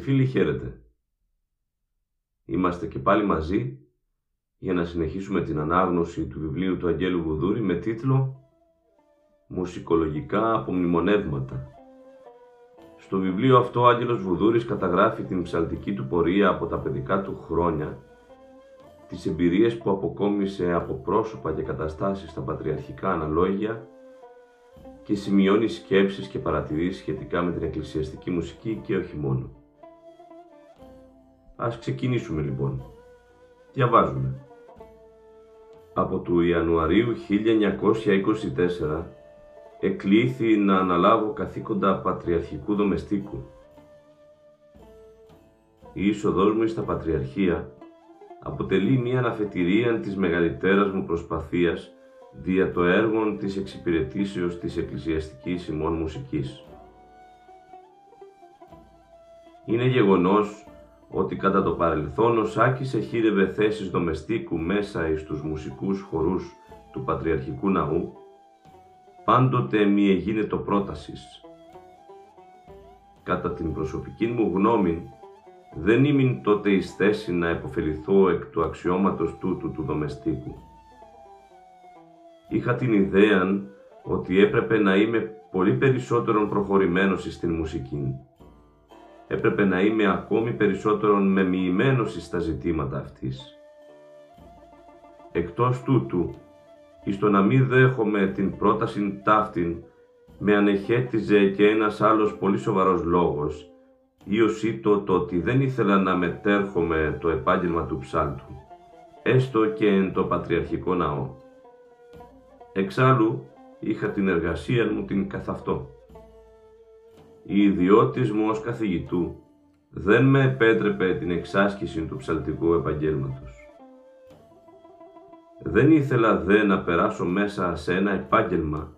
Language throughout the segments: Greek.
Φίλοι χαίρετε. Είμαστε και πάλι μαζί για να συνεχίσουμε την ανάγνωση του βιβλίου του Αγγέλου Βουδούρη με τίτλο «Μουσικολογικά απομνημονεύματα». Στο βιβλίο αυτό ο Άγγελος Βουδούρης καταγράφει την ψαλτική του πορεία από τα παιδικά του χρόνια, τις εμπειρίες που αποκόμισε από πρόσωπα και καταστάσεις στα πατριαρχικά αναλόγια και σημειώνει σκέψεις και παρατηρήσεις σχετικά με την εκκλησιαστική μουσική και όχι μόνο. Ας ξεκινήσουμε λοιπόν. Διαβάζουμε. Από του Ιανουαρίου 1924 εκλήθη να αναλάβω καθήκοντα πατριαρχικού δομεστίκου. Η είσοδός μου στα Πατριαρχία αποτελεί μία αναφετηρία της μεγαλύτερας μου προσπαθίας δια το έργο της εξυπηρετήσεως της εκκλησιαστικής ημών μουσικής. Είναι γεγονός ότι κατά το παρελθόν ο Σάκης εχείρευε θέσεις δομεστίκου μέσα εις τους μουσικούς χορούς του Πατριαρχικού Ναού, πάντοτε μη έγινε το πρότασης. Κατά την προσωπική μου γνώμη, δεν ήμουν τότε εις θέση να επωφεληθώ εκ του αξιώματος τούτου του δομεστίκου. Είχα την ιδέα ότι έπρεπε να είμαι πολύ περισσότερο προχωρημένος στην μουσική έπρεπε να είμαι ακόμη περισσότερο μεμοιημένος στα ζητήματα αυτής. Εκτός τούτου, εις το να μην δέχομαι την πρόταση ταύτην, με ανεχέτιζε και ένας άλλος πολύ σοβαρός λόγος, ή ως το, το ότι δεν ήθελα να μετέρχομαι το επάγγελμα του ψάλτου, έστω και εν το πατριαρχικό ναό. Εξάλλου, είχα την εργασία μου την καθ' αυτό η ιδιώτης μου ως καθηγητού δεν με επέτρεπε την εξάσκηση του ψαλτικού επαγγέλματος. Δεν ήθελα δε να περάσω μέσα σε ένα επάγγελμα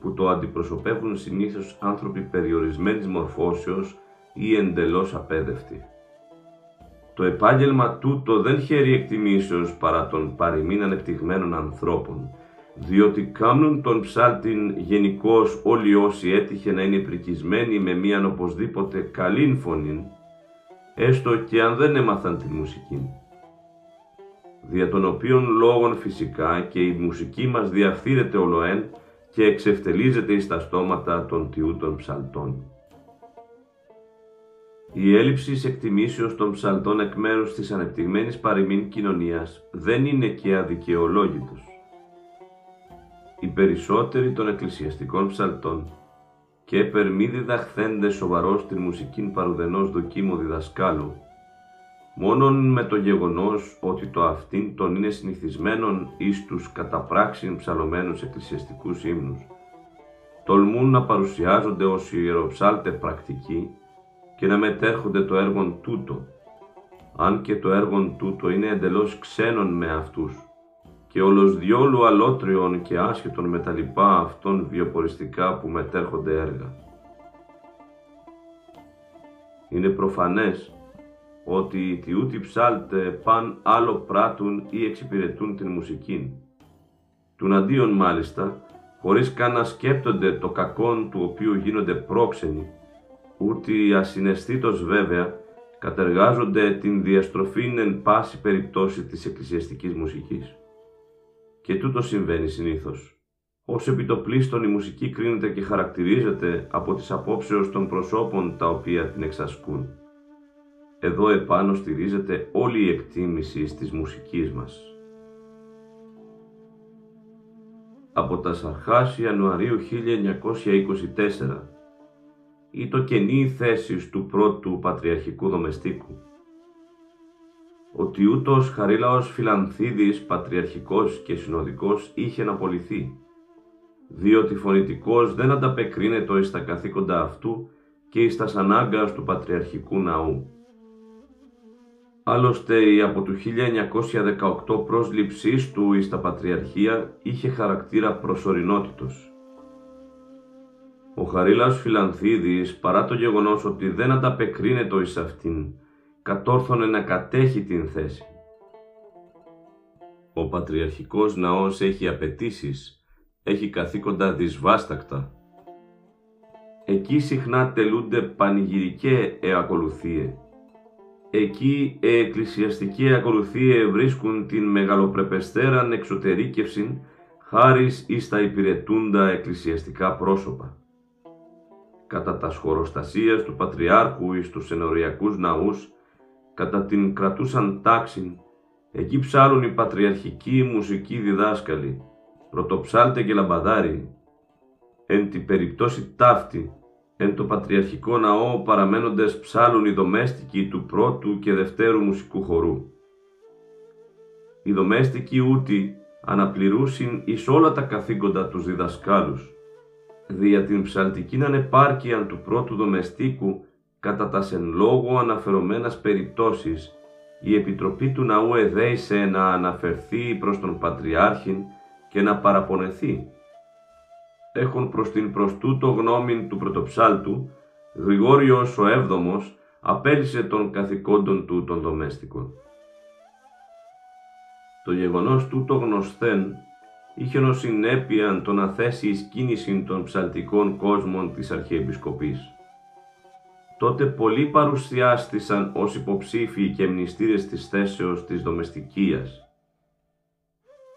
που το αντιπροσωπεύουν συνήθως άνθρωποι περιορισμένης μορφώσεως ή εντελώς απέδευτοι. Το επάγγελμα τούτο δεν χαίρει εκτιμήσεως παρά των παροιμήν ανεπτυγμένων ανθρώπων, διότι κάμνουν τον ψάλτην γενικώς όλοι όσοι έτυχε να είναι πρικισμένοι με μίαν οπωσδήποτε καλήν φωνήν, έστω και αν δεν έμαθαν τη μουσική. Δια των οποίων λόγων φυσικά και η μουσική μας διαφθείρεται ολοέν και εξευτελίζεται εις τα στόματα των τιούτων ψαλτών. Η έλλειψη εκτιμήσεως των ψαλτών εκ μέρους της ανεπτυγμένης παροιμήν κοινωνίας δεν είναι και αδικαιολόγητος οι περισσότεροι των εκκλησιαστικών ψαλτών. Και έπερ μη διδαχθέντε σοβαρός την μουσική παρουδενός δοκίμου διδασκάλου, μόνον με το γεγονός ότι το αυτήν τον είναι συνηθισμένον εις τους καταπράξιν ψαλωμένους εκκλησιαστικούς ύμνους, τολμούν να παρουσιάζονται ως ιεροψάλτε πρακτικοί και να μετέρχονται το έργον τούτο, αν και το έργον τούτο είναι εντελώς ξένον με αυτούς, και όλος διόλου αλότριων και άσχετων με τα λοιπά αυτών βιοποριστικά που μετέρχονται έργα. Είναι προφανές ότι οι τιούτοι ψάλτε παν άλλο πράττουν ή εξυπηρετούν την μουσική. Του αντίον μάλιστα, χωρίς καν να σκέπτονται το κακόν του οποίου γίνονται πρόξενοι, ούτε ασυναισθήτως βέβαια, κατεργάζονται την διαστροφή εν πάση περιπτώσει της εκκλησιαστικής μουσικής. Και τούτο συμβαίνει συνήθως. ως επιτοπλίστων η μουσική κρίνεται και χαρακτηρίζεται από τις απόψεως των προσώπων τα οποία την εξασκούν. Εδώ επάνω στηρίζεται όλη η εκτίμηση της μουσικής μας. Από τα Σαρχάς Ιανουαρίου 1924 ή το κενή θέσης του πρώτου πατριαρχικού δομεστίκου. Ότι ούτως Χαρίλαος Φιλανθίδης, πατριαρχικός και συνοδικός, είχε να απολυθεί, διότι φωνητικός δεν ανταπεκρίνεται εις τα καθήκοντα αυτού και εις τας ανάγκας του πατριαρχικού ναού. Άλλωστε η από του 1918 πρόσληψής του εις τα Πατριαρχία είχε χαρακτήρα προσωρινότητος. Ο Χαρίλαος Φιλανθίδης, παρά το γεγονός ότι δεν ανταπεκρίνεται εις αυτήν, κατόρθωνε να κατέχει την θέση. Ο Πατριαρχικός Ναός έχει απαιτήσεις, έχει καθήκοντα δυσβάστακτα. Εκεί συχνά τελούνται πανηγυρικέ εακολουθίε Εκεί οι εκκλησιαστικοί ακολουθίες βρίσκουν την μεγαλοπρεπεστέραν εξωτερήκευση χάρη εις τα υπηρετούντα εκκλησιαστικά πρόσωπα. Κατά τας σχοροστασίας του Πατριάρχου εις τους ενοριακούς ναούς, κατά την κρατούσαν τάξη, εκεί ψάλουν οι πατριαρχικοί μουσικοί διδάσκαλοι, πρωτοψάλτε και λαμπαδάρι, εν την περιπτώσει ταύτη, Εν το πατριαρχικό ναό παραμένοντες ψάλουν οι δομέστικοι του πρώτου και δευτέρου μουσικού χορού. Οι δομέστικοι ούτι αναπληρούσιν εις όλα τα καθήκοντα τους διδασκάλους, δια την ψαλτικήν ανεπάρκεια του πρώτου δομεστίκου κατά τα εν λόγω αναφερομένας περιπτώσεις, η Επιτροπή του Ναού εδέησε να αναφερθεί προς τον Πατριάρχην και να παραπονεθεί έχουν προς την προς τούτο γνώμην του πρωτοψάλτου, Γρηγόριος ο Έβδομος απέλησε των καθηκόντων του των δομέστικων. Το γεγονός τούτο γνωστέν είχε ως συνέπεια το να θέσει εις κίνηση των ψαλτικών κόσμων της Αρχιεπισκοπής. Τότε πολλοί παρουσιάστησαν ως υποψήφιοι και μνηστήρες της θέσεως της δομεστικίας,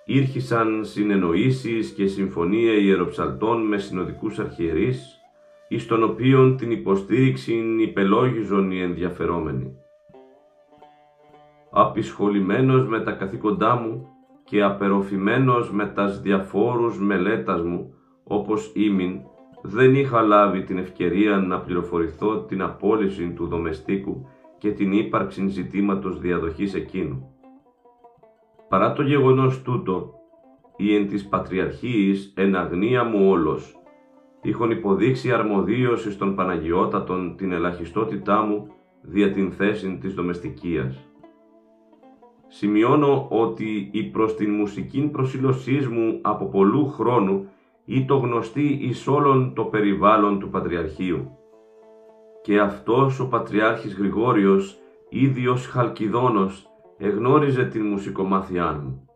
ήρχισαν συνεννοήσεις και συμφωνία ιεροψαλτών με συνοδικούς αρχιερείς, εις των οποίων την υποστήριξη υπελόγιζον οι ενδιαφερόμενοι. Απισχολημένος με τα καθήκοντά μου και απεροφημένος με τας διαφόρους μελέτας μου, όπως ήμην, δεν είχα λάβει την ευκαιρία να πληροφορηθώ την απόλυση του δομεστίκου και την ύπαρξη ζητήματος διαδοχής εκείνου. Παρά το γεγονός τούτο, η εν της Πατριαρχίης εν αγνία μου όλος, είχον υποδείξει αρμοδίωσης στον Παναγιώτατον την ελαχιστότητά μου δια την θέση της δομεστικίας. Σημειώνω ότι η προς την μουσικήν προσήλωσή μου από πολλού χρόνου ή το γνωστή εις όλον το περιβάλλον του Πατριαρχείου. Και αυτός ο Πατριάρχης Γρηγόριος, ίδιος Χαλκιδόνος, εγνώριζε την μουσικομάθειά μου.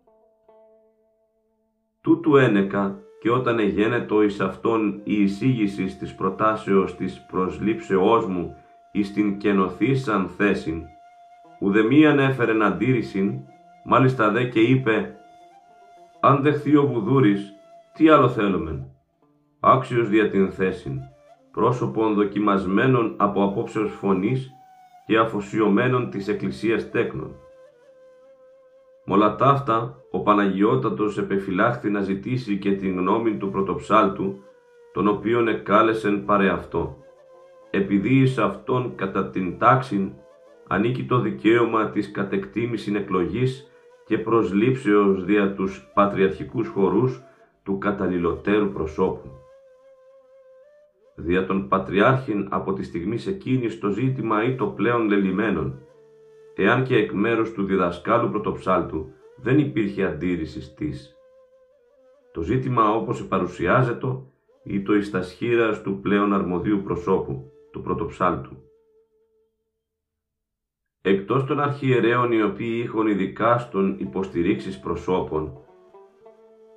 Τούτου ένεκα και όταν εγένετο εις αυτόν η εισήγηση της προτάσεως της προσλήψεώς μου εις την κενοθήσαν θέσιν, ουδεμίαν έφερεν αντίρρησιν, μάλιστα δε και είπε «Αν δεχθεί ο Βουδούρης, τι άλλο θέλουμε, άξιος δια την θέσιν, πρόσωπον δοκιμασμένων από απόψεως φωνής και αφοσιωμένων της Εκκλησίας τέκνων. Μ' όλα ταύτα, ο Παναγιώτατος επεφυλάχθη να ζητήσει και την γνώμη του πρωτοψάλτου, τον οποίον εκάλεσεν παρέ αυτό. Επειδή εις αυτόν κατά την τάξη ανήκει το δικαίωμα της κατεκτήμησης εκλογής και προσλήψεως δια τους πατριαρχικούς χορούς του καταλληλωτέρου προσώπου. Δια τον Πατριάρχην από τη στιγμή εκείνη το ζήτημα ή το πλέον λελιμένον, εάν και εκ μέρους του διδασκάλου πρωτοψάλτου δεν υπήρχε αντίρρηση στις. Το ζήτημα όπως παρουσιάζεται ή το εις του πλέον αρμοδίου προσώπου, του πρωτοψάλτου. Εκτός των αρχιερέων οι οποίοι είχαν ειδικά στον υποστηρίξεις προσώπων,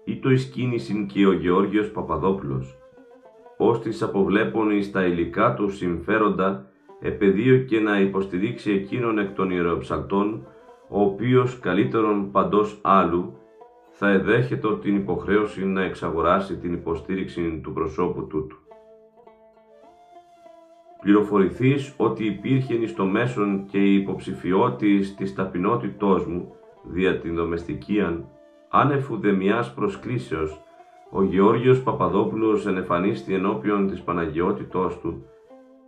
ή το εις και ο Γεώργιος Παπαδόπουλος, ώστις αποβλέπουν εις τα υλικά του συμφέροντα και να υποστηρίξει εκείνον εκ των ιεροψαλτών, ο οποίος καλύτερον παντός άλλου θα εδέχεται την υποχρέωση να εξαγοράσει την υποστήριξη του προσώπου τούτου. Πληροφορηθείς ότι υπήρχε εις το μέσον και η υποψηφιότης της ταπεινότητός μου δια την δομεστικίαν, άνευ ουδεμιάς προσκλήσεως, ο Γεώργιος Παπαδόπουλος ενεφανίστη ενώπιον της Παναγιότητός του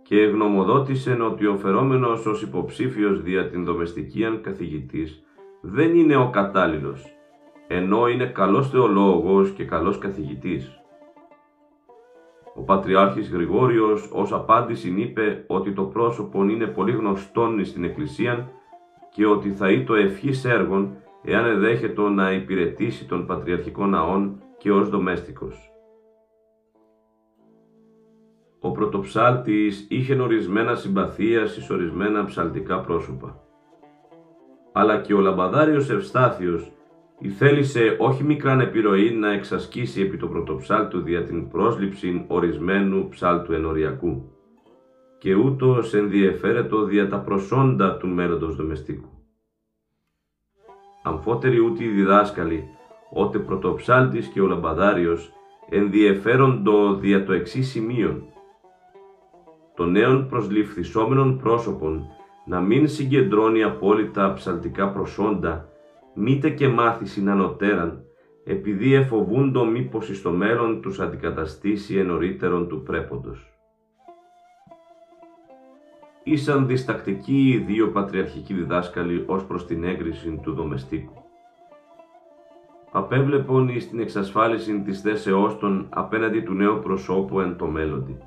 και γνωμοδότησε ότι ο φερόμενος ως υποψήφιος δια την δομεστικίαν καθηγητής δεν είναι ο κατάλληλος, ενώ είναι καλός θεολόγος και καλός καθηγητής. Ο Πατριάρχης Γρηγόριος ως απάντηση είπε ότι το πρόσωπο είναι πολύ γνωστόν στην Εκκλησία και ότι θα είτο ευχής έργων εάν εδέχεται να υπηρετήσει τον Πατριαρχικό Ναόν και ως δομέστικος. Ο πρωτοψάλτης είχε ορισμένα συμπαθία στις ορισμένα ψαλτικά πρόσωπα. Αλλά και ο λαμπαδάριος Ευστάθιος θέλησε όχι μικράν επιρροή να εξασκήσει επί το πρωτοψάλτου δια την πρόσληψη ορισμένου ψάλτου ενοριακού και ούτως ενδιεφέρετο δια τα προσόντα του μέλλοντος δομεστικού. Αμφότεροι ούτε οι διδάσκαλοι, ότε πρωτοψάλτης και ο λαμπαδάριος ενδιεφέροντο δια το εξής σημείο. Των νέων προσληφθισόμενων πρόσωπων να μην συγκεντρώνει απόλυτα ψαλτικά προσόντα μήτε και μάθηση ανωτέραν, επειδή εφοβούντο μήπως εις το μέλλον τους αντικαταστήσει ενωρίτερον του πρέποντος. Ήσαν διστακτικοί οι δύο πατριαρχικοί διδάσκαλοι ως προς την έγκριση του δομεστίκου. Απέβλεπον εις την εξασφάλιση της θέσεώς των απέναντι του νέου προσώπου εν το μέλλοντι.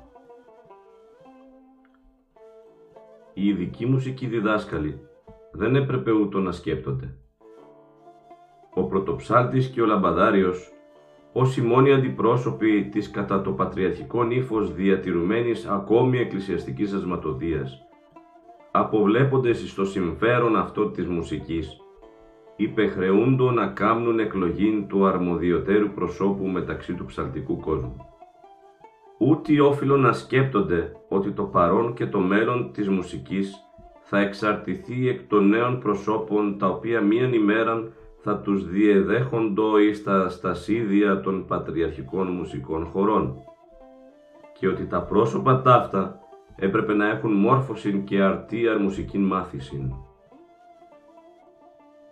Οι ειδικοί μουσικοί διδάσκαλοι δεν έπρεπε ούτω να σκέπτονται ο πρωτοψάλτης και ο λαμπαδάριος, ως οι μόνοι αντιπρόσωποι της κατά το πατριαρχικό ύφος διατηρουμένης ακόμη εκκλησιαστικής ασματοδίας, αποβλέποντες στο συμφέρον αυτό της μουσικής, υπεχρεούντο να κάμνουν εκλογήν του αρμοδιωτέρου προσώπου μεταξύ του ψαλτικού κόσμου. Ούτε όφιλο να σκέπτονται ότι το παρόν και το μέλλον της μουσικής θα εξαρτηθεί εκ των νέων προσώπων τα οποία μίαν ημέραν θα τους διεδέχοντο εις τα στασίδια των πατριαρχικών μουσικών χωρών και ότι τα πρόσωπα ταύτα έπρεπε να έχουν μόρφωση και αρτία μουσική μάθηση.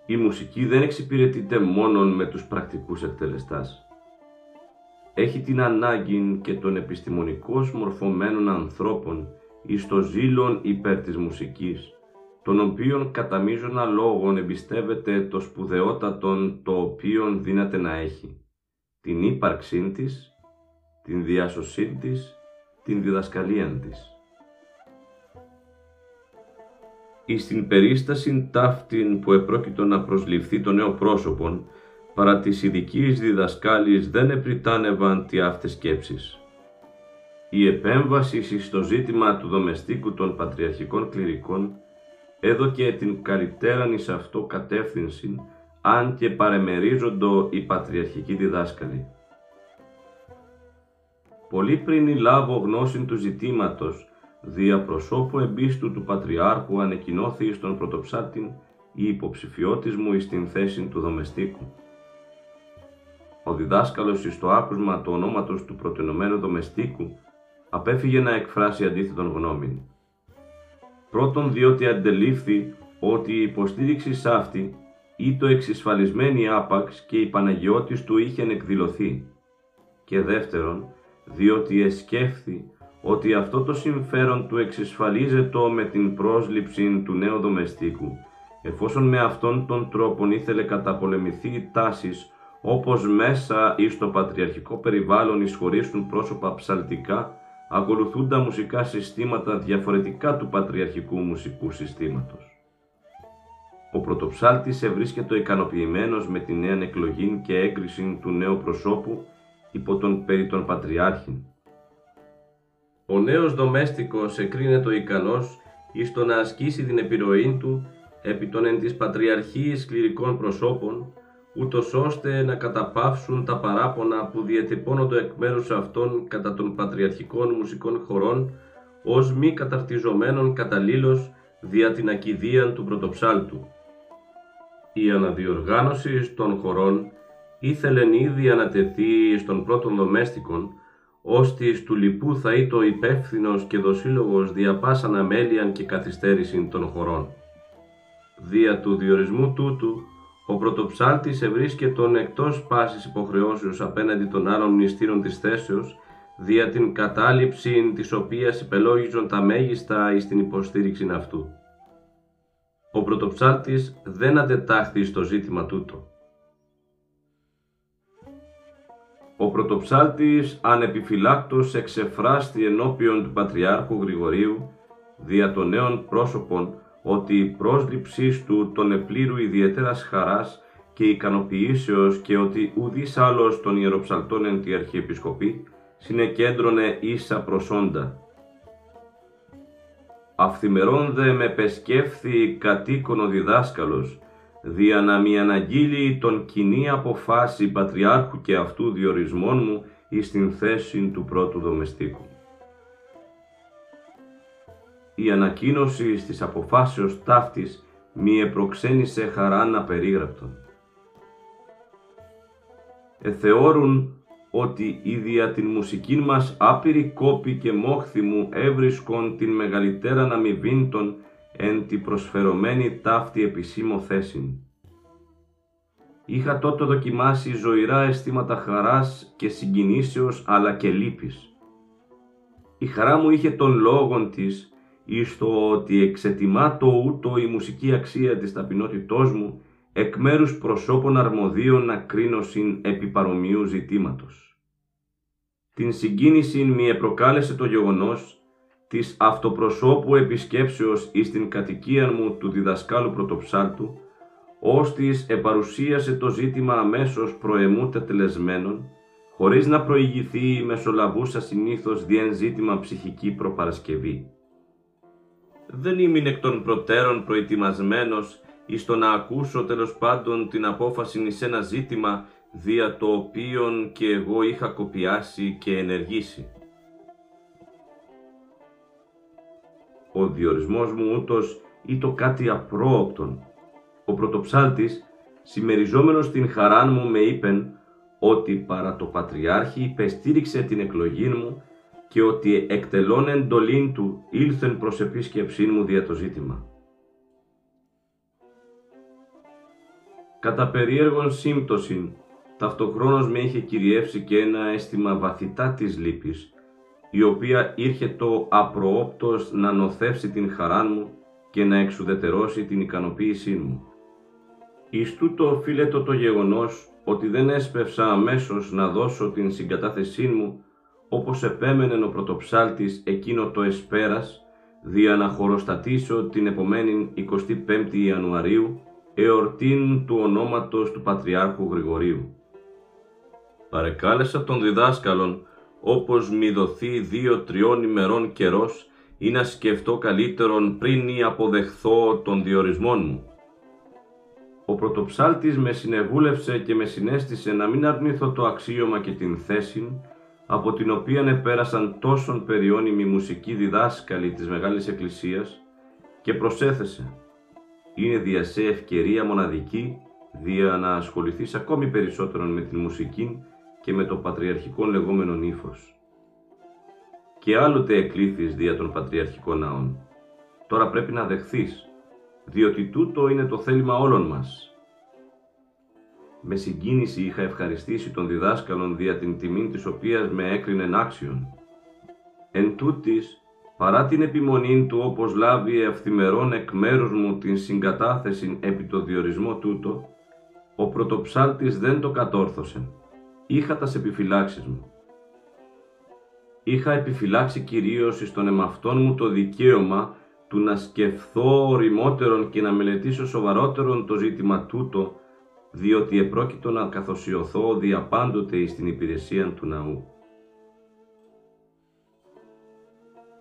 Η μουσική δεν εξυπηρετείται μόνον με τους πρακτικούς εκτελεστάς. Έχει την ανάγκη και των επιστημονικώς μορφωμένων ανθρώπων εις το ζήλον υπέρ της μουσικής, τον οποίον κατά μείζωνα λόγων εμπιστεύεται το σπουδαιότατον το οποίον δύναται να έχει, την ύπαρξή της, την διάσωσή της, την διδασκαλία της. Εις την περίσταση ταύτην που επρόκειτο να προσληφθεί το νέο πρόσωπον, παρά της ειδικής διδασκάλης δεν επριτάνευαν τι αυτές σκέψεις. Η επέμβαση στο ζήτημα του δομεστίκου των πατριαρχικών κληρικών έδωκε την καλύτεραν εις αυτό κατεύθυνση, αν και παρεμερίζοντο οι πατριαρχικοί διδάσκαλοι. Πολύ πριν λάβω γνώση του ζητήματος, δια προσώπου εμπίστου του Πατριάρχου ανεκοινώθη στον πρωτοψάτην η υποψηφιότης μου εις την θέση του δομεστίκου. Ο διδάσκαλος εις το άκουσμα του ονόματος του πρωτενωμένου δομεστίκου απέφυγε να εκφράσει αντίθετον γνώμη. Πρώτον διότι αντελήφθη ότι η υποστήριξη σ' αυτή ή το εξισφαλισμένη άπαξ και η Παναγιώτης του είχε εκδηλωθεί. Και δεύτερον, διότι εσκέφθη ότι αυτό το συμφέρον του εξισφαλίζεται με την πρόσληψη του νέου δομεστίκου, εφόσον με αυτόν τον τρόπο ήθελε καταπολεμηθεί οι τάσεις όπως μέσα ή στο πατριαρχικό περιβάλλον εισχωρήσουν πρόσωπα ψαλτικά ακολουθούν τα μουσικά συστήματα διαφορετικά του πατριαρχικού μουσικού συστήματος. Ο πρωτοψάλτης ευρίσκεται ικανοποιημένος με τη νέα εκλογή και έγκριση του νέου προσώπου υπό τον περί των Πατριάρχην. Ο νέος δομέστικος εκρίνεται ικανός εις το να ασκήσει την επιρροή του επί των εν της πατριαρχίας κληρικών προσώπων ούτως ώστε να καταπαύσουν τα παράπονα που διατυπώνονται εκ μέρους αυτών κατά των πατριαρχικών μουσικών χωρών ως μη καταρτιζομένων καταλήλως δια την ακιδεία του πρωτοψάλτου. Η αναδιοργάνωση των χωρών ήθελεν ήδη ανατεθεί στον πρώτον δομέστικον, ώστις του λοιπού θα είτο υπεύθυνος και δοσύλλογος δια πάσαν αμέλειαν και καθυστέρησιν των χωρών. Δια του διορισμού τούτου, ο πρωτοψάλτης ευρίσκετον εκτός πάσης υποχρεώσεως απέναντι των άλλων μνηστήρων της θέσεως, δια την κατάληψη της οποίας υπελόγιζον τα μέγιστα εις την υποστήριξη αυτού. Ο πρωτοψάλτης δεν αντετάχθη στο ζήτημα τούτο. Ο πρωτοψάλτης ανεπιφυλάκτος εξεφράστη ενώπιον του Πατριάρχου Γρηγορίου δια των νέων πρόσωπων ότι η πρόσληψή του τον επλήρου ιδιαίτερα χαράς και ικανοποιήσεως και ότι ουδής άλλος των ιεροψαλτών εν τη Αρχιεπισκοπή συνεκέντρωνε ίσα προσόντα. Αυθημερών δε με πεσκέφθη κατοίκον ο διδάσκαλος, δια να μη αναγγείλει τον κοινή αποφάση πατριάρχου και αυτού διορισμών μου εις την θέση του πρώτου δομεστίκου. Η ανακοίνωση της αποφάσεως ταύτης μη επροξένησε χαράν απερίγραπτον. Εθεώρουν ότι η δια την μουσική μας άπειρη κόπη και μόχθη μου έβρισκον την μεγαλύτερα αμοιβήν εν τη προσφερωμένη ταύτη επισήμω θέσιν. Είχα τότε δοκιμάσει ζωηρά αισθήματα χαράς και συγκινήσεως αλλά και λύπης. Η χαρά μου είχε τον λόγον της εις το ότι εξετιμά το ούτω η μουσική αξία της ταπεινότητός μου εκ μέρους προσώπων αρμοδίων να κρίνω συν επί παρομοίου ζητήματος. Την συγκίνηση μη επροκάλεσε το γεγονός της αυτοπροσώπου επισκέψεως εις την κατοικία μου του διδασκάλου πρωτοψάλτου, ώστις επαρουσίασε το ζήτημα αμέσως προεμού τετελεσμένων, χωρίς να προηγηθεί η μεσολαβούσα συνήθως διεν ζήτημα ψυχική προπαρασκευή. Δεν ήμουν εκ των προτέρων προετοιμασμένος εις το να ακούσω τέλος πάντων την απόφαση εις ένα ζήτημα δια το οποίον και εγώ είχα κοπιάσει και ενεργήσει. Ο διορισμός μου ούτως το κάτι απρόοπτον. Ο πρωτοψάλτης, συμμεριζόμενος την χαράν μου, με είπεν ότι παρά το Πατριάρχη υπεστήριξε την εκλογή μου και ότι εκτελών εντολήν του ήλθεν προς επίσκεψή μου δια το ζήτημα. Κατά περίεργον σύμπτωσιν, ταυτοχρόνως με είχε κυριεύσει και ένα αίσθημα βαθυτά της λύπης, η οποία ήρχε το απροόπτος να νοθεύσει την χαρά μου και να εξουδετερώσει την ικανοποίησή μου. Εις τούτο οφείλεται το γεγονός ότι δεν έσπευσα αμέσως να δώσω την συγκατάθεσή μου όπως επέμενε ο πρωτοψάλτης εκείνο το εσπέρας, δια να χωροστατήσω την επομένη 25η Ιανουαρίου, εορτήν του ονόματος του Πατριάρχου Γρηγορίου. Παρεκάλεσα τον διδάσκαλον, όπως μη δοθεί δύο-τριών ημερών καιρός, ή να σκεφτώ καλύτερον πριν ή αποδεχθώ των διορισμών μου. Ο πρωτοψάλτης με συνεβούλευσε και με συνέστησε να μην αρνήθω το αξίωμα και την θέση, από την οποία επέρασαν τόσον περιώνυμοι μουσικοί διδάσκαλοι της Μεγάλης Εκκλησίας και προσέθεσε «Είναι δια σε ευκαιρία μοναδική δια να ασχοληθείς ακόμη περισσότερο με την μουσική και με το πατριαρχικό λεγόμενο ύφο. Και άλλοτε εκλήθης δια των πατριαρχικών ναών. Τώρα πρέπει να δεχθείς, διότι τούτο είναι το θέλημα όλων μας, με συγκίνηση είχα ευχαριστήσει τον διδάσκαλον δια την τιμή της οποίας με έκρινε άξιον. Εν τούτης, παρά την επιμονή του όπως λάβει ευθυμερών εκ μέρους μου την συγκατάθεση επί το διορισμό τούτο, ο πρωτοψάλτης δεν το κατόρθωσε. Είχα τας επιφυλάξεις μου. Είχα επιφυλάξει κυρίως εις τον εμαυτόν μου το δικαίωμα του να σκεφθώ οριμότερον και να μελετήσω σοβαρότερον το ζήτημα τούτο, διότι επρόκειτο να καθοσιωθώ διαπάντοτε εις την υπηρεσία του ναού.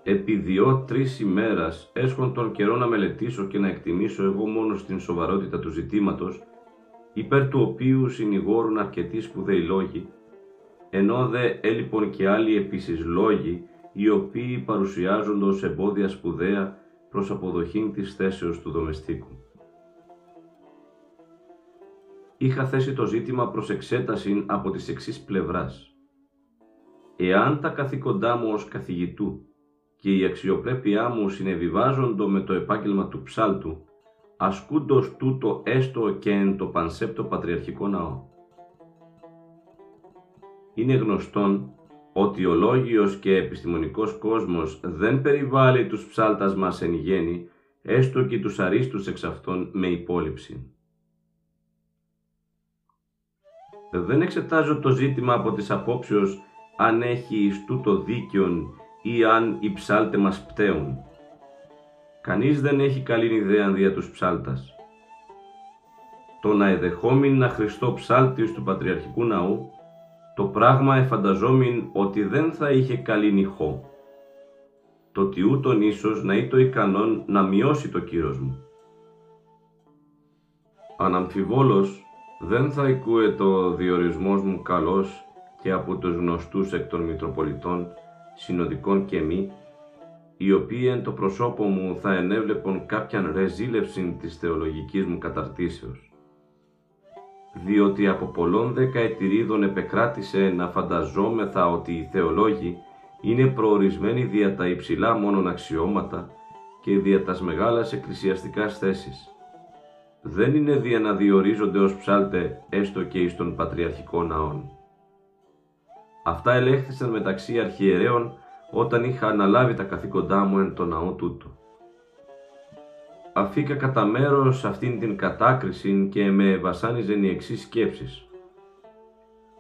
Επί δυο-τρεις ημέρας έσχον τον καιρό να μελετήσω και να εκτιμήσω εγώ μόνος στην σοβαρότητα του ζητήματος, υπέρ του οποίου συνηγόρουν αρκετοί σπουδαίοι λόγοι, ενώ δε έλειπον και άλλοι επίσης λόγοι, οι οποίοι παρουσιάζονται ως εμπόδια σπουδαία προς αποδοχήν της θέσεως του δομεστίκου. είχα θέσει το ζήτημα προς εξέταση από τις εξής πλευράς. Εάν τα καθήκοντά μου ως καθηγητού και η αξιοπρέπειά μου συνεβιβάζοντο με το επάγγελμα του ψάλτου, ασκούντος τούτο έστω και εν το πανσέπτο πατριαρχικό ναό. Είναι γνωστόν ότι ο λόγιος και επιστημονικός κόσμος δεν περιβάλλει τους ψάλτας μας εν γέννη, έστω και τους αρίστους εξ αυτών με υπόλοιψη. Δεν εξετάζω το ζήτημα από τις απόψεως αν έχει εις τούτο δίκαιον ή αν οι ψάλτες μας πταίουν. Κανείς δεν έχει καλή ιδέα δια τους ψάλτας. Το να εδεχόμην να Χριστό ψάλτης του Πατριαρχικού Ναού, το πράγμα εφανταζόμην ότι δεν θα είχε καλή νυχό. Το ότι ούτων ίσως να είτο ικανόν να μειώσει το κύρος μου. Αναμφιβόλως, δεν θα οικούε το διορισμός μου καλός και από τους γνωστούς εκ των Μητροπολιτών, συνοδικών και μη, οι οποίοι εν το προσώπο μου θα ενέβλεπον κάποιαν ρεζίλευση της θεολογικής μου καταρτήσεως. Διότι από πολλών δεκαετηρίδων επεκράτησε να φανταζόμεθα ότι οι θεολόγοι είναι προορισμένοι δια τα υψηλά μόνον αξιώματα και δια τας μεγάλας εκκλησιαστικάς θέσεις. Δεν είναι δια να διορίζονται ως ψάλτε έστω και εις των πατριαρχικών ναών. Αυτά ελέγχθησαν μεταξύ αρχιερέων όταν είχα αναλάβει τα καθήκοντά μου εν το ναό τούτο. Αφήκα κατά μέρος αυτήν την κατάκριση και με βασάνιζεν οι εξής σκέψεις.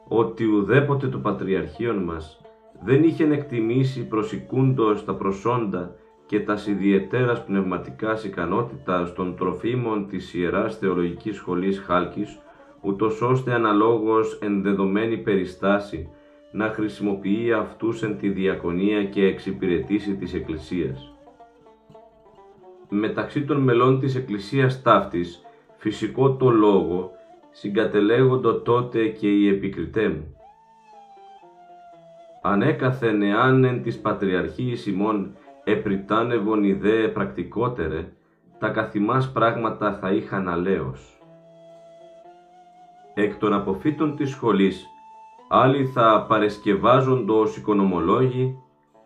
Ότι ουδέποτε το Πατριαρχείον μας δεν είχε εκτιμήσει προσικούντος τα προσόντα και τας ιδιαιτέρας πνευματικάς ικανότητας των τροφίμων της Ιεράς Θεολογικής Σχολής Χάλκης, ούτως ώστε αναλόγως εν δεδομένη περιστάση να χρησιμοποιεί αυτούς εν τη διακονία και εξυπηρετήσει της Εκκλησίας. Μεταξύ των μελών της Εκκλησίας ταύτης, φυσικό το λόγο, συγκατελέγοντο τότε και οι επικριτέ μου. Ανέκαθεν εάν εν της Πατριαρχίας ημών επριτάνευον ιδέε πρακτικότερε, τα καθημάς πράγματα θα είχαν αλέως. Εκ των αποφύτων της σχολής, άλλοι θα παρεσκευάζονται ως οικονομολόγοι,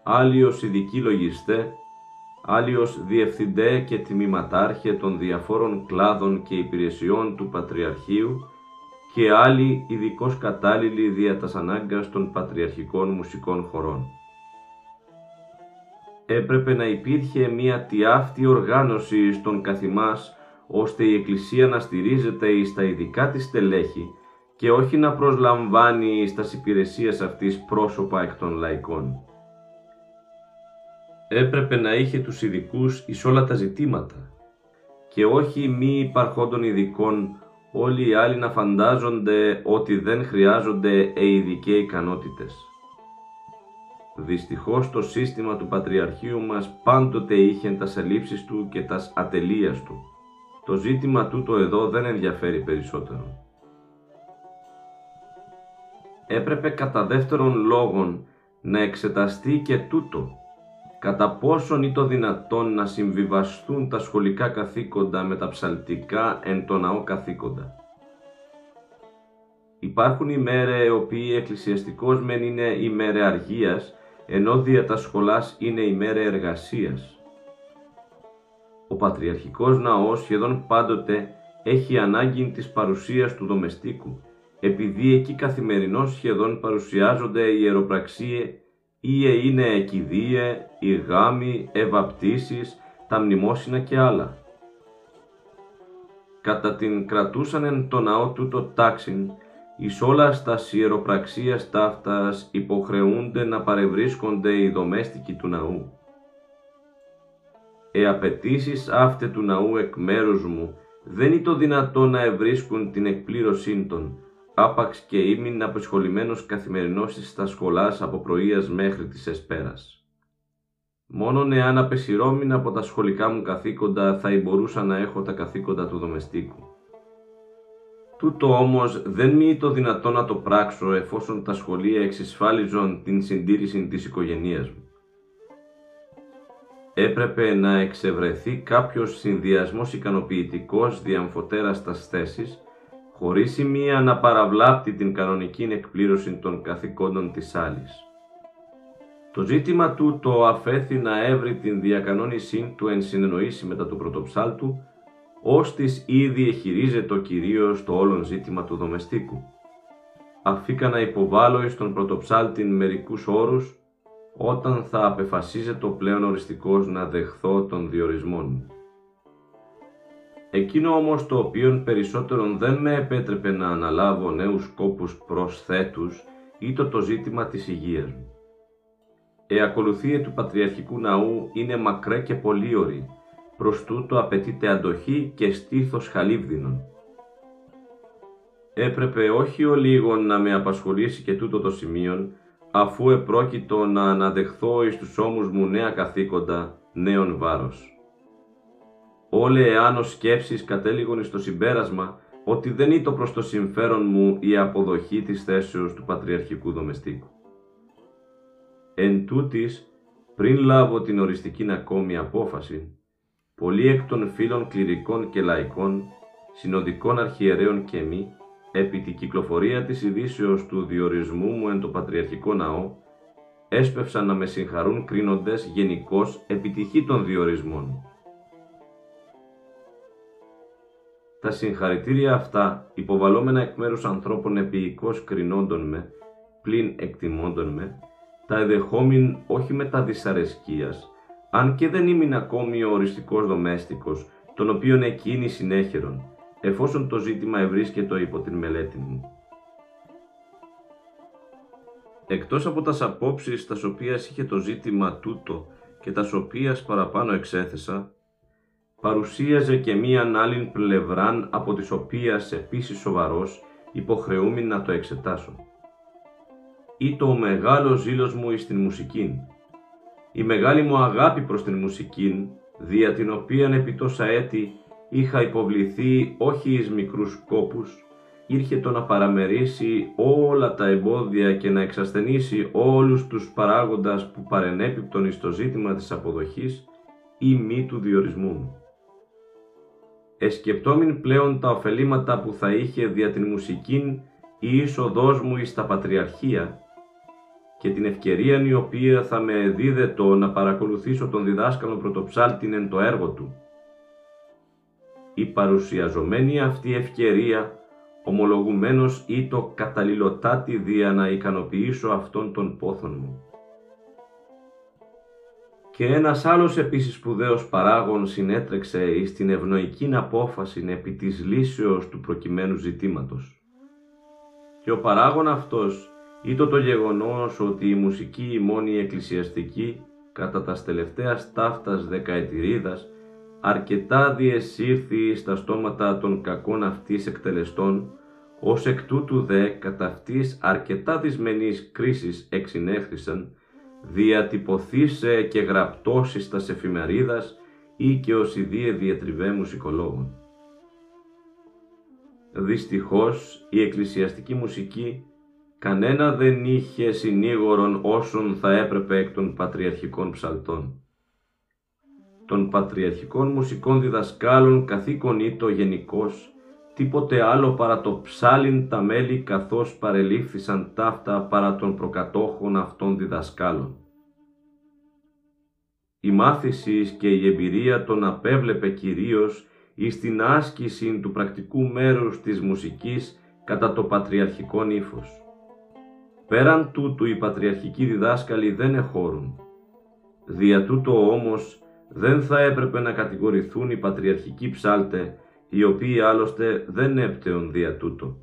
άλλοι ως ειδικοί λογιστέ, άλλοι ως διευθυντέ και τιμηματάρχε των διαφόρων κλάδων και υπηρεσιών του Πατριαρχείου και άλλοι ειδικώς κατάλληλοι δια τας ανάγκας των πατριαρχικών μουσικών χωρών. Έπρεπε να υπήρχε μία τιάφτη οργάνωση στον καθημάς, ώστε η Εκκλησία να στηρίζεται εις τα ειδικά της στελέχη και όχι να προσλαμβάνει στα υπηρεσίες αυτής πρόσωπα εκ των λαϊκών. Έπρεπε να είχε τους ειδικούς εις όλα τα ζητήματα και όχι μη υπαρχόντων ειδικών όλοι οι άλλοι να φαντάζονται ότι δεν χρειάζονται ειδικέ ικανότητες. Δυστυχώς το σύστημα του Πατριαρχείου μας πάντοτε είχε τας ελλείψεις του και τας ατελείας του. Το ζήτημα τούτο εδώ δεν ενδιαφέρει περισσότερο έπρεπε κατά δεύτερον λόγον να εξεταστεί και τούτο, κατά πόσον ή το δυνατόν να συμβιβαστούν τα σχολικά καθήκοντα με τα ψαλτικά εν το ναό καθήκοντα. Υπάρχουν ημέρε οι οποίοι εκκλησιαστικός μεν είναι ημέρε αργίας, ενώ δια τα σχολάς είναι ημέρε εργασίας. Ο Πατριαρχικός Ναός σχεδόν πάντοτε έχει ανάγκη της παρουσίας του δομεστίκου, επειδή εκεί καθημερινώς σχεδόν παρουσιάζονται οι ιεροπραξίες ή είναι εκειδίε, οι γάμοι, ευαπτήσεις, τα μνημόσυνα και άλλα. Κατά την κρατούσαν εν το ναό τούτο τάξιν, εις όλας στα ιεροπραξίας ταύτας υποχρεούνται να παρευρίσκονται οι δομέστικοι του ναού. Ε απαιτήσεις αύτε του ναού εκ μέρους μου δεν είναι το δυνατό να ευρίσκουν την εκπλήρωσή των, άπαξ και ήμουν αποσχολημένος καθημερινώς στα σχολάς από πρωίας μέχρι της εσπέρας. Μόνον εάν απεσυρώμην από τα σχολικά μου καθήκοντα θα μπορούσα να έχω τα καθήκοντα του δομεστίκου. Τούτο όμως δεν μη το δυνατό να το πράξω εφόσον τα σχολεία εξισφάλιζον την συντήρηση της οικογενείας μου. Έπρεπε να εξευρεθεί κάποιος συνδυασμός ικανοποιητικός διαμφωτέρας στας θέσεις χωρίς σημεία να παραβλάπτει την κανονική εκπλήρωση των καθηκόντων της άλλης. Το ζήτημα του το αφέθη να έβρει την διακανόνισή του εν συνεννοήσει μετά του πρωτοψάλτου, ως της ήδη εχειρίζεται κυρίως το όλον ζήτημα του δομεστίκου. Αφήκα να υποβάλλω εις τον πρωτοψάλτην μερικούς όρους, όταν θα απεφασίζεται το πλέον οριστικός να δεχθώ τον διορισμόν μου. Εκείνο όμως το οποίο περισσότερον δεν με επέτρεπε να αναλάβω νέους σκόπους προσθέτους ήταν το ζήτημα της υγείας μου. Η ακολουθία του Πατριαρχικού Ναού είναι μακρέ και πολύωρη, προς τούτο απαιτείται αντοχή και στήθος χαλίβδινων. Έπρεπε όχι ο λίγον να με απασχολήσει και τούτο το σημείο, αφού επρόκειτο να αναδεχθώ εις τους ώμους μου νέα καθήκοντα, νέον βάρος. Όλε εάν ο σκέψεις κατέληγον στο συμπέρασμα ότι δεν ήταν προς το συμφέρον μου η αποδοχή της θέσεως του πατριαρχικού δομεστίκου. Εν τούτης, πριν λάβω την οριστική ακόμη απόφαση, πολλοί εκ των φίλων κληρικών και λαϊκών, συνοδικών αρχιερέων και μη, επί τη κυκλοφορία της ειδήσεως του διορισμού μου εν το Πατριαρχικό Ναό, έσπευσαν να με συγχαρούν κρίνοντες γενικώς επιτυχή των διορισμών. Τα συγχαρητήρια αυτά, υποβαλόμενα εκ μέρους ανθρώπων επίοικώς κρινόντων με, πλην εκτιμώντων με, τα εδεχόμην όχι με τα δυσαρεσκίας, αν και δεν ήμουν ακόμη ο οριστικός δομέστικος, τον οποίον εκείνη συνέχερον, εφόσον το ζήτημα ευρίσκετο υπό την μελέτη μου. Εκτός από τας απόψεις τας οποίας είχε το ζήτημα τούτο και τας οποίας παραπάνω εξέθεσα, παρουσίαζε και μίαν άλλην πλευράν από τις οποίας επίσης σοβαρός υποχρεούμαι να το εξετάσω. Ή το μεγάλο ζήλος μου εις την μουσικήν. Η μεγάλη μου αγάπη προς την μουσικήν, δια την οποίαν επί τόσα έτη είχα υποβληθεί όχι εις μικρούς κόπους, ήρχε το να παραμερίσει όλα τα εμπόδια και να εξασθενήσει όλους τους παράγοντας που παρενέπιπτον εις το ζήτημα της αποδοχής ή μη του διορισμού μου. Εσκεπτόμην πλέον τα ωφελήματα που θα είχε δια την μουσικήν η είσοδός μου εις τα πατριαρχία και την ευκαιρία η οποία θα με δίδετο να παρακολουθήσω τον διδάσκαλο πρωτοψάλτην εν το έργο του η παρουσιαζομένη αυτή ευκαιρία ομολογουμένως ή το καταλληλωτάτη δια να ικανοποιήσω αυτόν τον πόθον μου. Και ένας άλλος επίσης σπουδαίος παράγων συνέτρεξε εις την ευνοϊκή απόφαση επί της λύσεως του προκειμένου ζητήματος. Και ο παράγων αυτός ήταν το γεγονός ότι η μουσική η μόνη εκκλησιαστική κατά τας τελευταίας ταύτας δεκαετηρίδας αρκετά διεσύρθη στα στόματα των κακών αυτής εκτελεστών, ως εκ τούτου δε κατά αυτής αρκετά δυσμενής κρίσης εξυνέχθησαν, διατυπωθήσε και γραπτώσεις τας εφημερίδας ή και ως ιδίε διατριβέ μουσικολόγων. Δυστυχώς η εκκλησιαστική μουσική κανένα δεν είχε συνήγορον όσων θα έπρεπε εκ των πατριαρχικών ψαλτών των πατριαρχικών μουσικών διδασκάλων καθήκον ήτο γενικός, τίποτε άλλο παρά το ψάλιν τα μέλη καθώς παρελήφθησαν ταύτα παρά των προκατόχων αυτών διδασκάλων. Η μάθησης και η εμπειρία τον απέβλεπε κυρίως εις την άσκηση του πρακτικού μέρους της μουσικής κατά το πατριαρχικό ύφος. Πέραν τούτου οι πατριαρχικοί διδάσκαλοι δεν εχώρουν. Δια τούτο όμως δεν θα έπρεπε να κατηγορηθούν οι πατριαρχικοί ψάλτε, οι οποίοι άλλωστε δεν έπτεων δια τούτο.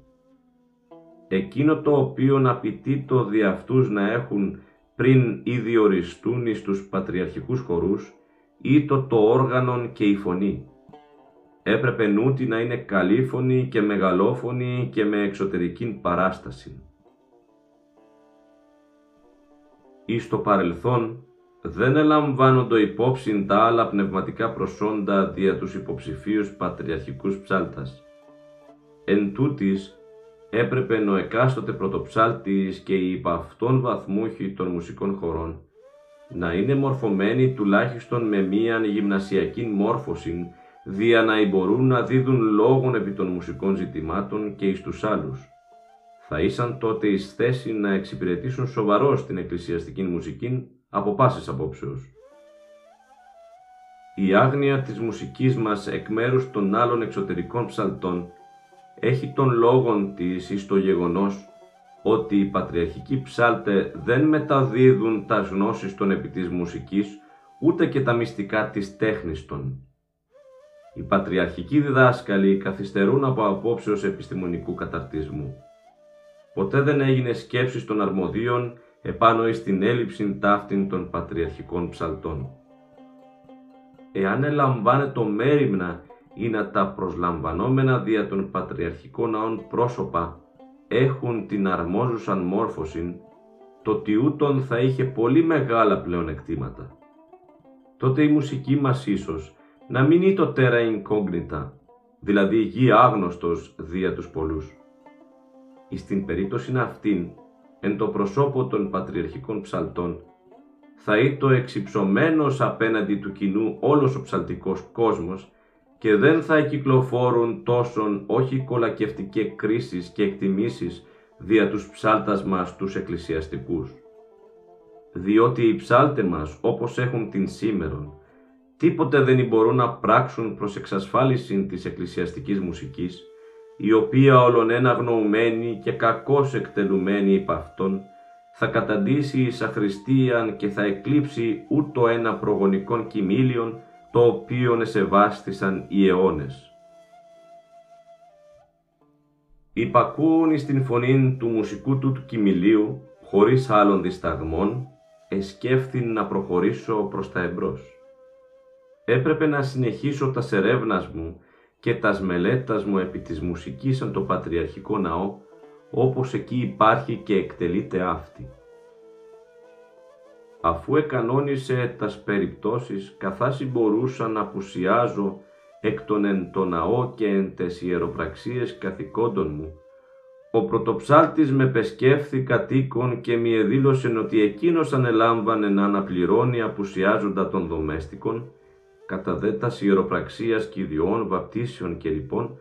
Εκείνο το οποίο απαιτεί το δι' αυτούς να έχουν πριν ήδη οριστούν εις τους πατριαρχικούς χορούς, ή το το όργανον και η φωνή. Έπρεπε νούτι να είναι καλήφωνη και μεγαλόφωνη και με εξωτερική παράσταση. Εις το παρελθόν, δεν ελαμβάνονται υπόψη τα άλλα πνευματικά προσόντα δια τους υποψηφίους πατριαρχικούς ψάλτας. Εν τούτης, έπρεπε ο εκάστοτε πρωτοψάλτης και οι υπ' αυτών βαθμούχοι των μουσικών χωρών να είναι μορφωμένοι τουλάχιστον με μίαν γυμνασιακή μόρφωση δια να μπορούν να δίδουν λόγων επί των μουσικών ζητημάτων και εις τους άλλους. Θα ήσαν τότε εις θέση να εξυπηρετήσουν σοβαρό την εκκλησιαστική μουσική από πάσης απόψεως. Η άγνοια της μουσικής μας εκ μέρους των άλλων εξωτερικών ψαλτών έχει τον λόγον της εις το γεγονός ότι οι πατριαρχικοί ψάλτε δεν μεταδίδουν τα γνώσεις των επί της μουσικής ούτε και τα μυστικά της τέχνης των. Οι πατριαρχικοί διδάσκαλοι καθυστερούν από απόψεως επιστημονικού καταρτισμού. Ποτέ δεν έγινε σκέψη των αρμοδίων επάνω εις την έλλειψη ταύτην των πατριαρχικών ψαλτών. Εάν ελαμβάνε το μέρημνα ή να τα προσλαμβανόμενα δια των πατριαρχικών ναών πρόσωπα έχουν την αρμόζουσαν μόρφωση, το τιούτον θα είχε πολύ μεγάλα πλεονεκτήματα. Τότε η μουσική μας ίσως να μην είναι το τέρα incognita, δηλαδή γη άγνωστος δια τους πολλούς. Εις την περίπτωση αυτήν, εν το προσώπο των πατριαρχικών ψαλτών, θα το εξυψωμένος απέναντι του κοινού όλος ο ψαλτικός κόσμος και δεν θα κυκλοφόρουν τόσον όχι κολακευτικές κρίσεις και εκτιμήσεις δια τους ψάλτας μας τους εκκλησιαστικούς. Διότι οι ψάλτες μας όπως έχουν την σήμερον, τίποτε δεν μπορούν να πράξουν προς εξασφάλιση της εκκλησιαστικής μουσικής, η οποία όλον αγνοουμένη και κακώς εκτελουμένη υπ' αυτόν, θα καταντήσει εις αχρηστίαν και θα εκλείψει ούτω ένα προγονικόν κοιμήλιον, το οποίο εσεβάστησαν οι αιώνες. Υπακούν εις την φωνή του μουσικού του του κοιμηλίου, χωρίς άλλων δισταγμών, εσκέφθην να προχωρήσω προς τα εμπρός. Έπρεπε να συνεχίσω τας σερεύνας μου και τας μελέτας μου επί της μουσικής σαν το Πατριαρχικό Ναό, όπως εκεί υπάρχει και εκτελείται αυτή. Αφού εκανόνισε τας περιπτώσεις καθάς μπορούσα να απουσιάζω εκ των εν το ναό και εν τες ιεροπραξίες καθηκόντων μου, ο πρωτοψάλτης με πεσκέφθη κατοίκον και μη εδήλωσε ότι εκείνος ανελάμβανε να αναπληρώνει απουσιάζοντα των δομέστικων, κατά δε τας ιεροπραξίας κηδιών, βαπτίσεων και λοιπόν,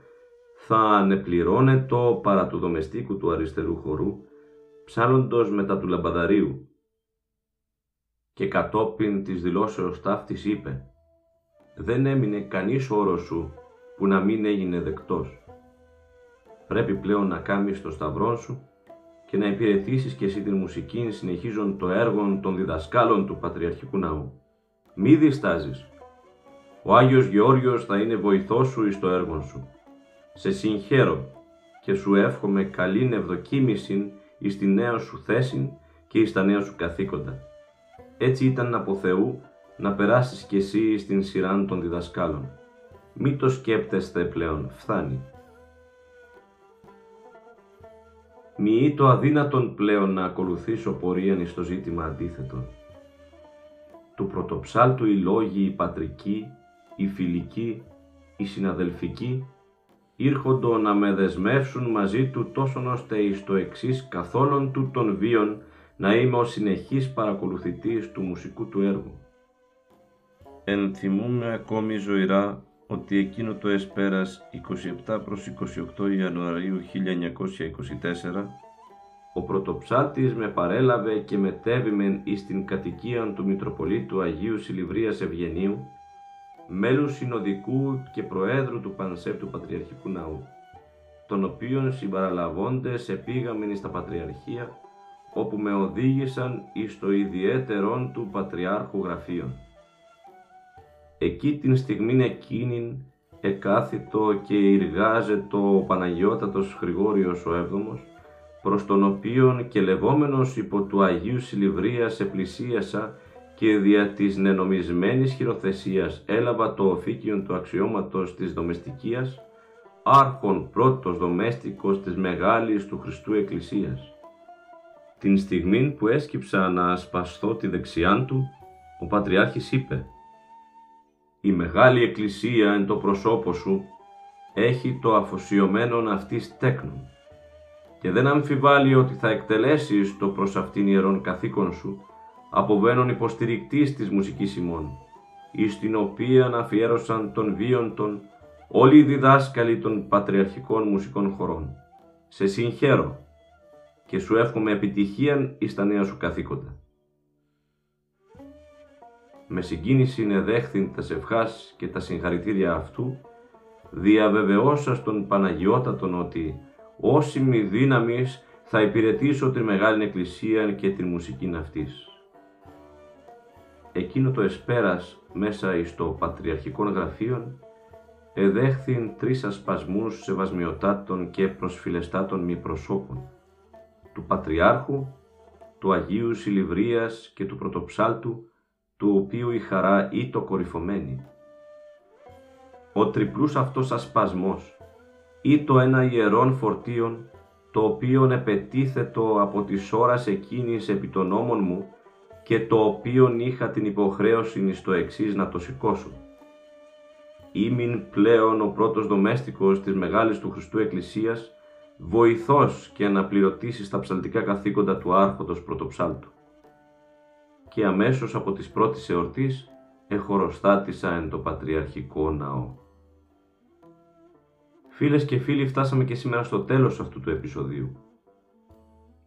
θα ανεπληρώνε το παρά του δομεστίκου του αριστερού χορού, ψάλλοντος μετά του λαμπαδαρίου, και κατόπιν της δηλώσεως ταύτης είπε «Δεν έμεινε κανείς όρος σου που να μην έγινε δεκτός. Πρέπει πλέον να κάμεις το σταυρό σου και να υπηρετήσεις και εσύ την μουσική συνεχίζον το έργο των διδασκάλων του Πατριαρχικού Ναού. Μη διστάζεις. Ο Άγιος Γεώργιος θα είναι βοηθός σου εις το έργο σου. Σε συγχαίρω και σου εύχομαι καλήν ευδοκίμηση εις τη νέα σου θέση και εις τα νέα σου καθήκοντα. Έτσι ήταν από Θεού να περάσεις κι εσύ στην σειρά των διδασκάλων. Μη το σκέπτεστε πλέον, φτάνει. Μη το αδύνατον πλέον να ακολουθήσω πορείαν στο ζήτημα αντίθετο. Του πρωτοψάλτου οι λόγοι, οι πατρικοί, οι φιλικοί, οι συναδελφικοί, ήρχοντο να με δεσμεύσουν μαζί του τόσον ώστε εις το εξής καθόλων του των βίων να είμαι ο συνεχής παρακολουθητής του μουσικού του έργου. Ενθυμούμε ακόμη ζωηρά ότι εκείνο το εσπέρας 27 προς 28 Ιανουαρίου 1924 ο πρωτοψάτης με παρέλαβε και μετέβημεν εις την κατοικία του Μητροπολίτου Αγίου Συλληβρίας Ευγενίου, μέλους συνοδικού και προέδρου του Πανσέπτου Πατριαρχικού Ναού, τον οποίον συμπαραλαβώντες επήγαμεν στα Πατριαρχία όπου με οδήγησαν εις το ιδιαίτερον του Πατριάρχου Γραφείων. Εκεί την στιγμήν εκείνην εκάθιτο και εργάζεται ο Παναγιώτατος Χρηγόριος ο Έβδομος, προς τον οποίον και λεβόμενος υπό του Αγίου Συλληβρίας επλησίασα και δια της νενομισμένης χειροθεσίας έλαβα το οφίκιον του αξιώματος της δομεστικίας, άρχον πρώτος δομέστικος της μεγάλης του Χριστού Εκκλησίας. Την στιγμή που έσκυψα να ασπαστώ τη δεξιάν του, ο Πατριάρχης είπε «Η Μεγάλη Εκκλησία εν το προσώπο σου έχει το αφοσιωμένον αυτής τέκνον και δεν αμφιβάλλει ότι θα εκτελέσεις το προς αυτήν ιερόν καθήκον σου, αποβαίνον υποστηρικτής της μουσικής ημών. εις την οποία αφιέρωσαν των βίων των όλοι οι διδάσκαλοι των πατριαρχικών μουσικών χωρών. Σε συγχαίρω και σου εύχομαι επιτυχία εις τα νέα σου καθήκοντα. Με συγκίνηση εδέχθην τα ευχάς και τα συγχαρητήρια αυτού, διαβεβαιώσας τον Παναγιώτατον ότι όσοι μη δύναμης θα υπηρετήσω τη Μεγάλη Εκκλησία και τη μουσική αυτής. Εκείνο το εσπέρας μέσα εις το Πατριαρχικό Γραφείο εδέχθην τρεις ασπασμούς σεβασμιωτάτων και προσφυλεστάτων μη προσώπων, του Πατριάρχου, του Αγίου Συλληβρίας και του Πρωτοψάλτου, του οποίου η χαρά το κορυφωμένη. Ο τριπλούς αυτός ασπασμός ή το ένα ιερόν φορτίον, το οποίον επετίθετο από τις ώρας εκείνης επί των νόμων μου και το οποίον είχα την υποχρέωση εις το εξής να το σηκώσω. Ήμην πλέον ο πρώτος δομέστικος της Μεγάλης του Χριστού Εκκλησίας, βοηθός και αναπληρωτής στα ψαλτικά καθήκοντα του άρχοντος πρωτοψάλτου. Και αμέσως από τις πρώτες εορτής εχοροστάτησα εν το Πατριαρχικό Ναό. Φίλες και φίλοι φτάσαμε και σήμερα στο τέλος αυτού του επεισοδίου.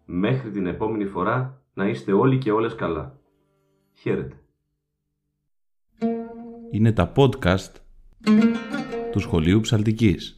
Μέχρι την επόμενη φορά να είστε όλοι και όλες καλά. Χαίρετε. Είναι τα podcast του Σχολείου Ψαλτικής.